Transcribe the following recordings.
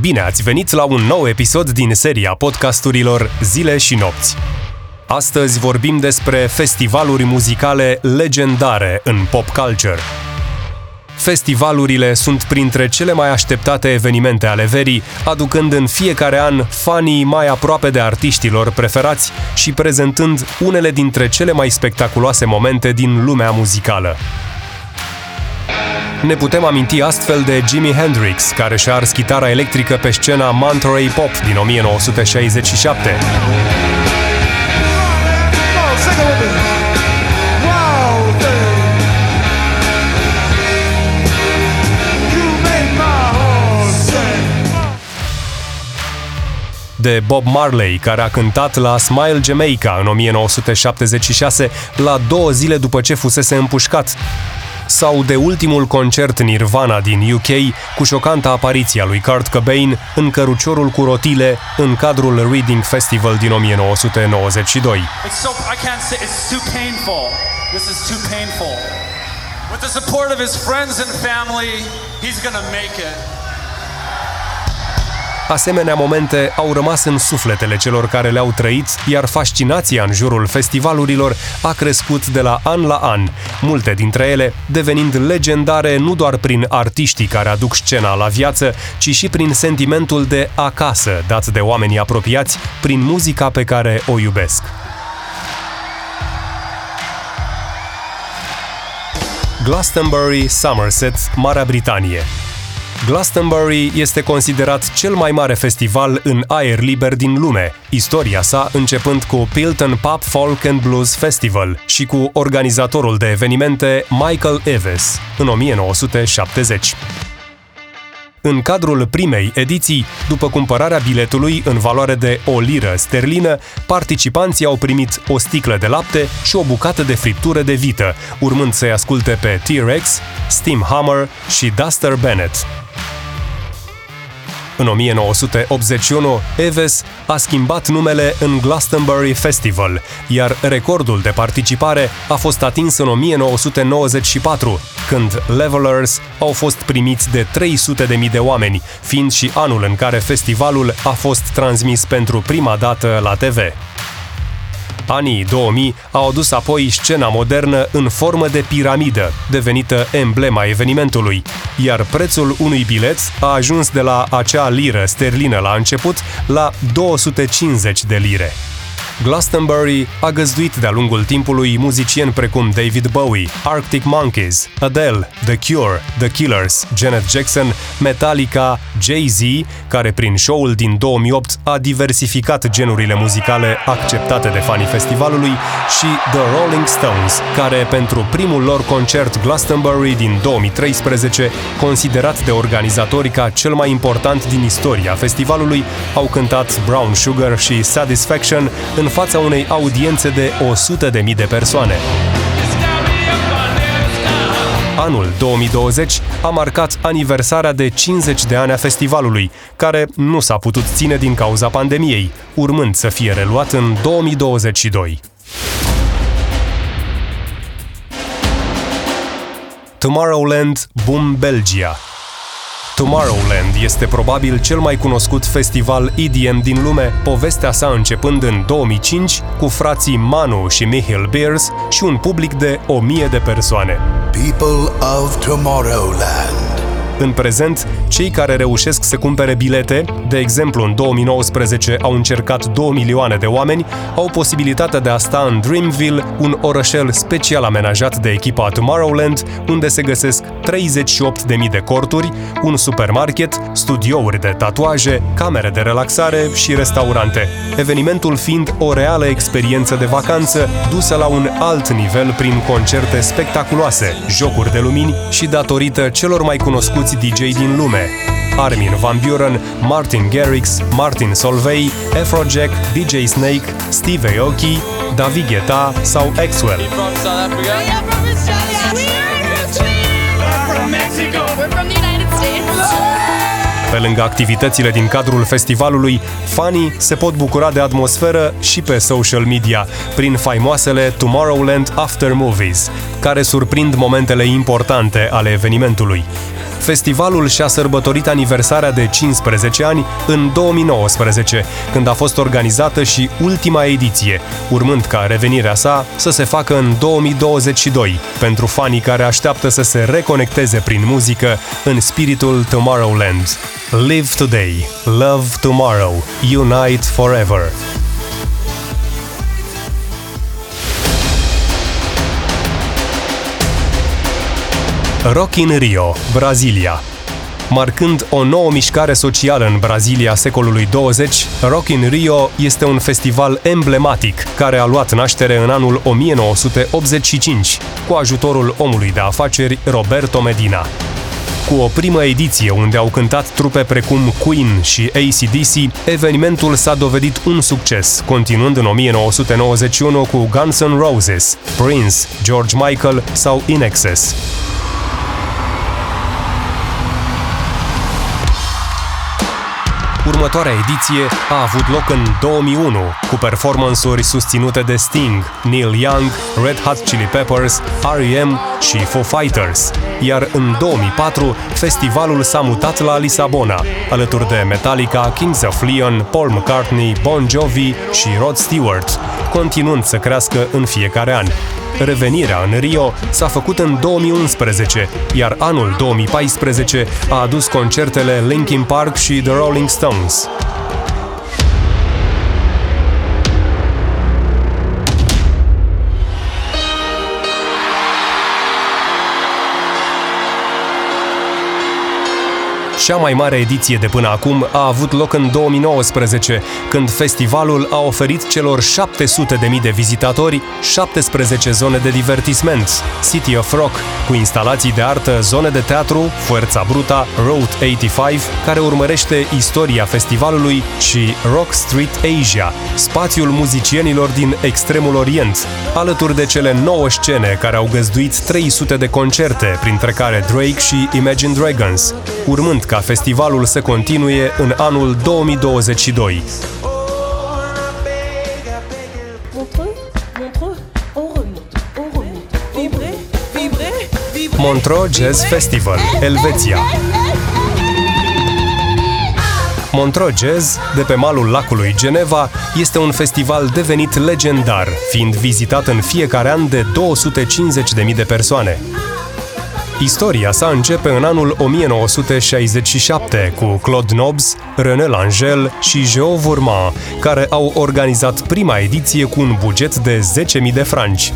Bine ați venit la un nou episod din seria podcasturilor Zile și Nopți. Astăzi vorbim despre festivaluri muzicale legendare în pop culture. Festivalurile sunt printre cele mai așteptate evenimente ale verii, aducând în fiecare an fanii mai aproape de artiștilor preferați și prezentând unele dintre cele mai spectaculoase momente din lumea muzicală. Ne putem aminti astfel de Jimi Hendrix, care și-a ars chitara electrică pe scena Monterey Pop din 1967. de Bob Marley, care a cântat la Smile Jamaica în 1976, la două zile după ce fusese împușcat, sau de ultimul concert Nirvana din UK cu șocanta apariția lui Kurt Cobain în căruciorul cu rotile în cadrul Reading Festival din 1992. With the support of his friends and family, he's gonna make it. Asemenea momente au rămas în sufletele celor care le-au trăit, iar fascinația în jurul festivalurilor a crescut de la an la an, multe dintre ele devenind legendare nu doar prin artiștii care aduc scena la viață, ci și prin sentimentul de acasă dat de oamenii apropiați prin muzica pe care o iubesc. Glastonbury, Somerset, Marea Britanie Glastonbury este considerat cel mai mare festival în aer liber din lume, istoria sa începând cu Pilton Pub Folk and Blues Festival și cu organizatorul de evenimente Michael Eves în 1970. În cadrul primei ediții, după cumpărarea biletului în valoare de o liră sterlină, participanții au primit o sticlă de lapte și o bucată de friptură de vită, urmând să-i asculte pe T-Rex, Steam Hammer și Duster Bennett. În 1981, Eves a schimbat numele în Glastonbury Festival, iar recordul de participare a fost atins în 1994, când Levelers au fost primiți de 300.000 de oameni, fiind și anul în care festivalul a fost transmis pentru prima dată la TV. Anii 2000 au adus apoi scena modernă în formă de piramidă, devenită emblema evenimentului, iar prețul unui bilet a ajuns de la acea liră sterlină la început la 250 de lire. Glastonbury a găzduit de-a lungul timpului muzicieni precum David Bowie, Arctic Monkeys, Adele, The Cure, The Killers, Janet Jackson, Metallica, Jay-Z, care prin show-ul din 2008 a diversificat genurile muzicale acceptate de fanii festivalului și The Rolling Stones, care pentru primul lor concert Glastonbury din 2013, considerat de organizatori ca cel mai important din istoria festivalului, au cântat Brown Sugar și Satisfaction în în fața unei audiențe de 100.000 de persoane. Anul 2020 a marcat aniversarea de 50 de ani a festivalului, care nu s-a putut ține din cauza pandemiei, urmând să fie reluat în 2022. Tomorrowland Boom Belgia Tomorrowland este probabil cel mai cunoscut festival EDM din lume, povestea sa începând în 2005 cu frații Manu și Michiel Beers și un public de 1000 de persoane. People of Tomorrowland în prezent, cei care reușesc să cumpere bilete, de exemplu în 2019 au încercat 2 milioane de oameni, au posibilitatea de a sta în Dreamville, un orășel special amenajat de echipa Tomorrowland, unde se găsesc 38.000 de corturi, un supermarket, studiouri de tatuaje, camere de relaxare și restaurante. Evenimentul fiind o reală experiență de vacanță dusă la un alt nivel prin concerte spectaculoase, jocuri de lumini și datorită celor mai cunoscuți alți DJ din lume. Armin Van Buren, Martin Garrix, Martin Solvay, Afrojack, DJ Snake, Steve Aoki, David Guetta sau Axwell. Pe lângă activitățile din cadrul festivalului, fanii se pot bucura de atmosferă și pe social media, prin faimoasele Tomorrowland After Movies, care surprind momentele importante ale evenimentului. Festivalul și-a sărbătorit aniversarea de 15 ani în 2019, când a fost organizată și ultima ediție, urmând ca revenirea sa să se facă în 2022, pentru fanii care așteaptă să se reconecteze prin muzică în spiritul Tomorrowland. Live today, love tomorrow, unite forever. Rock in Rio, Brazilia. Marcând o nouă mișcare socială în Brazilia secolului 20, Rock in Rio este un festival emblematic care a luat naștere în anul 1985 cu ajutorul omului de afaceri Roberto Medina. Cu o primă ediție unde au cântat trupe precum Queen și ACDC, evenimentul s-a dovedit un succes, continuând în 1991 cu Guns N' Roses, Prince, George Michael sau In Excess. Următoarea ediție a avut loc în 2001, cu performanțuri susținute de Sting, Neil Young, Red Hot Chili Peppers, R.E.M. și Foo Fighters, iar în 2004 festivalul s-a mutat la Lisabona, alături de Metallica, Kings of Leon, Paul McCartney, Bon Jovi și Rod Stewart, continuând să crească în fiecare an. Revenirea în Rio s-a făcut în 2011, iar anul 2014 a adus concertele Linkin Park și The Rolling Stones. Cea mai mare ediție de până acum a avut loc în 2019, când festivalul a oferit celor 700.000 de vizitatori 17 zone de divertisment, City of Rock, cu instalații de artă, zone de teatru, Fuerza Bruta, Road 85, care urmărește istoria festivalului, și Rock Street Asia, spațiul muzicienilor din extremul Orient, alături de cele 9 scene care au găzduit 300 de concerte, printre care Drake și Imagine Dragons, urmând ca festivalul să continue în anul 2022. Montreux Jazz Festival, Elveția. Montreux Jazz, de pe malul lacului Geneva, este un festival devenit legendar, fiind vizitat în fiecare an de 250.000 de persoane. Istoria sa începe în anul 1967 cu Claude Nobs, René Langel și Geo Vourman, care au organizat prima ediție cu un buget de 10.000 de franci.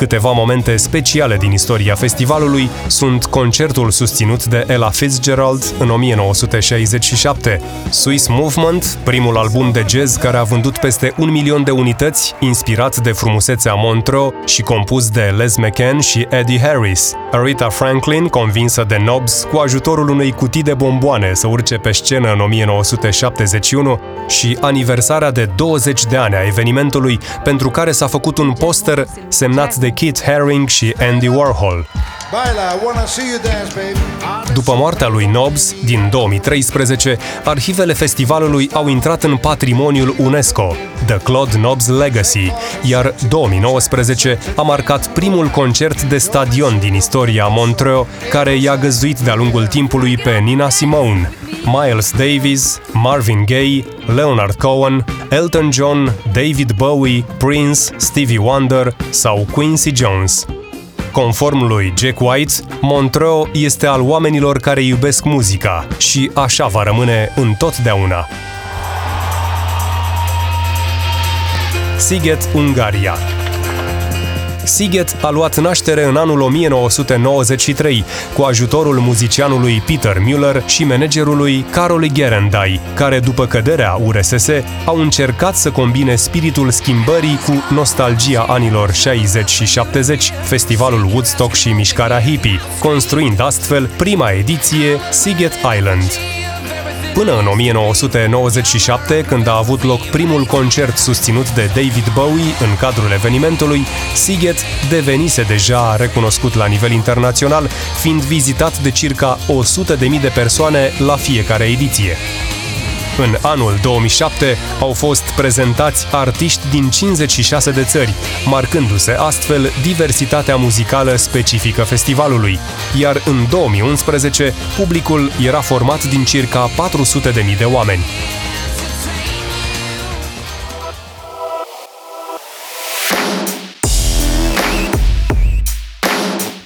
Câteva momente speciale din istoria festivalului sunt concertul susținut de Ella Fitzgerald în 1967, Swiss Movement, primul album de jazz care a vândut peste un milion de unități, inspirat de frumusețea Montreux și compus de Les McCann și Eddie Harris, Aretha Franklin, convinsă de Nobs, cu ajutorul unei cutii de bomboane să urce pe scenă în 1971 și aniversarea de 20 de ani a evenimentului pentru care s-a făcut un poster semnat de Kit Haring și Andy Warhol. După moartea lui Nobs din 2013, arhivele festivalului au intrat în patrimoniul UNESCO, The Claude Nobs Legacy, iar 2019 a marcat primul concert de stadion din istoria Montreux, care i-a găzduit de-a lungul timpului pe Nina Simone, Miles Davis, Marvin Gaye, Leonard Cohen, Elton John, David Bowie, Prince, Stevie Wonder sau Quincy Jones. Conform lui Jack White, Montreux este al oamenilor care iubesc muzica și așa va rămâne întotdeauna. Siget, Ungaria Siget a luat naștere în anul 1993 cu ajutorul muzicianului Peter Müller și managerului Caroli Gerendai, care după căderea URSS au încercat să combine spiritul schimbării cu nostalgia anilor 60 și 70, festivalul Woodstock și mișcarea hippie, construind astfel prima ediție Siget Island. Până în 1997, când a avut loc primul concert susținut de David Bowie în cadrul evenimentului, Siget devenise deja recunoscut la nivel internațional, fiind vizitat de circa 100.000 de persoane la fiecare ediție. În anul 2007 au fost prezentați artiști din 56 de țări, marcându-se astfel diversitatea muzicală specifică festivalului, iar în 2011 publicul era format din circa 400.000 de oameni.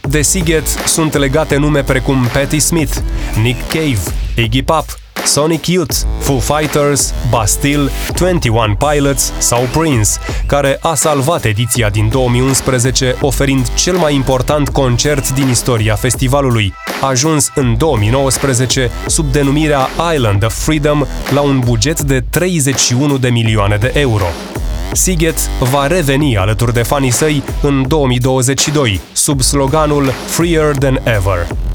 De Siget sunt legate nume precum Patti Smith, Nick Cave, Iggy Pop, Sonic Youth, Foo Fighters, Bastille, 21 Pilots sau Prince, care a salvat ediția din 2011 oferind cel mai important concert din istoria festivalului, ajuns în 2019 sub denumirea Island of Freedom la un buget de 31 de milioane de euro. Siget va reveni alături de fanii săi în 2022, sub sloganul Freer Than Ever.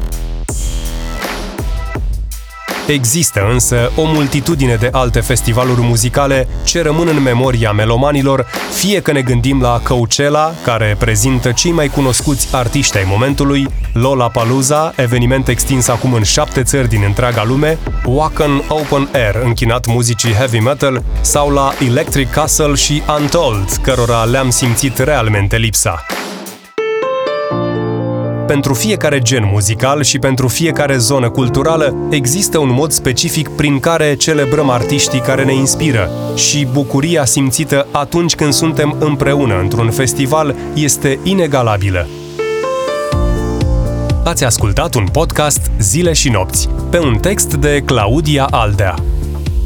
Există însă o multitudine de alte festivaluri muzicale ce rămân în memoria melomanilor, fie că ne gândim la Coachella, care prezintă cei mai cunoscuți artiști ai momentului, Lollapalooza, eveniment extins acum în șapte țări din întreaga lume, Wacken Open Air, închinat muzicii heavy metal, sau la Electric Castle și Untold, cărora le-am simțit realmente lipsa. Pentru fiecare gen muzical și pentru fiecare zonă culturală există un mod specific prin care celebrăm artiștii care ne inspiră și bucuria simțită atunci când suntem împreună într-un festival este inegalabilă. Ați ascultat un podcast Zile și nopți, pe un text de Claudia Aldea.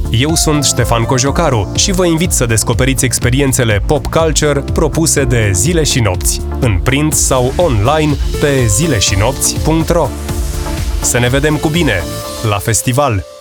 Eu sunt Ștefan Cojocaru și vă invit să descoperiți experiențele pop culture propuse de Zile și Nopți, în print sau online pe zileșinopți.ro. Să ne vedem cu bine la festival!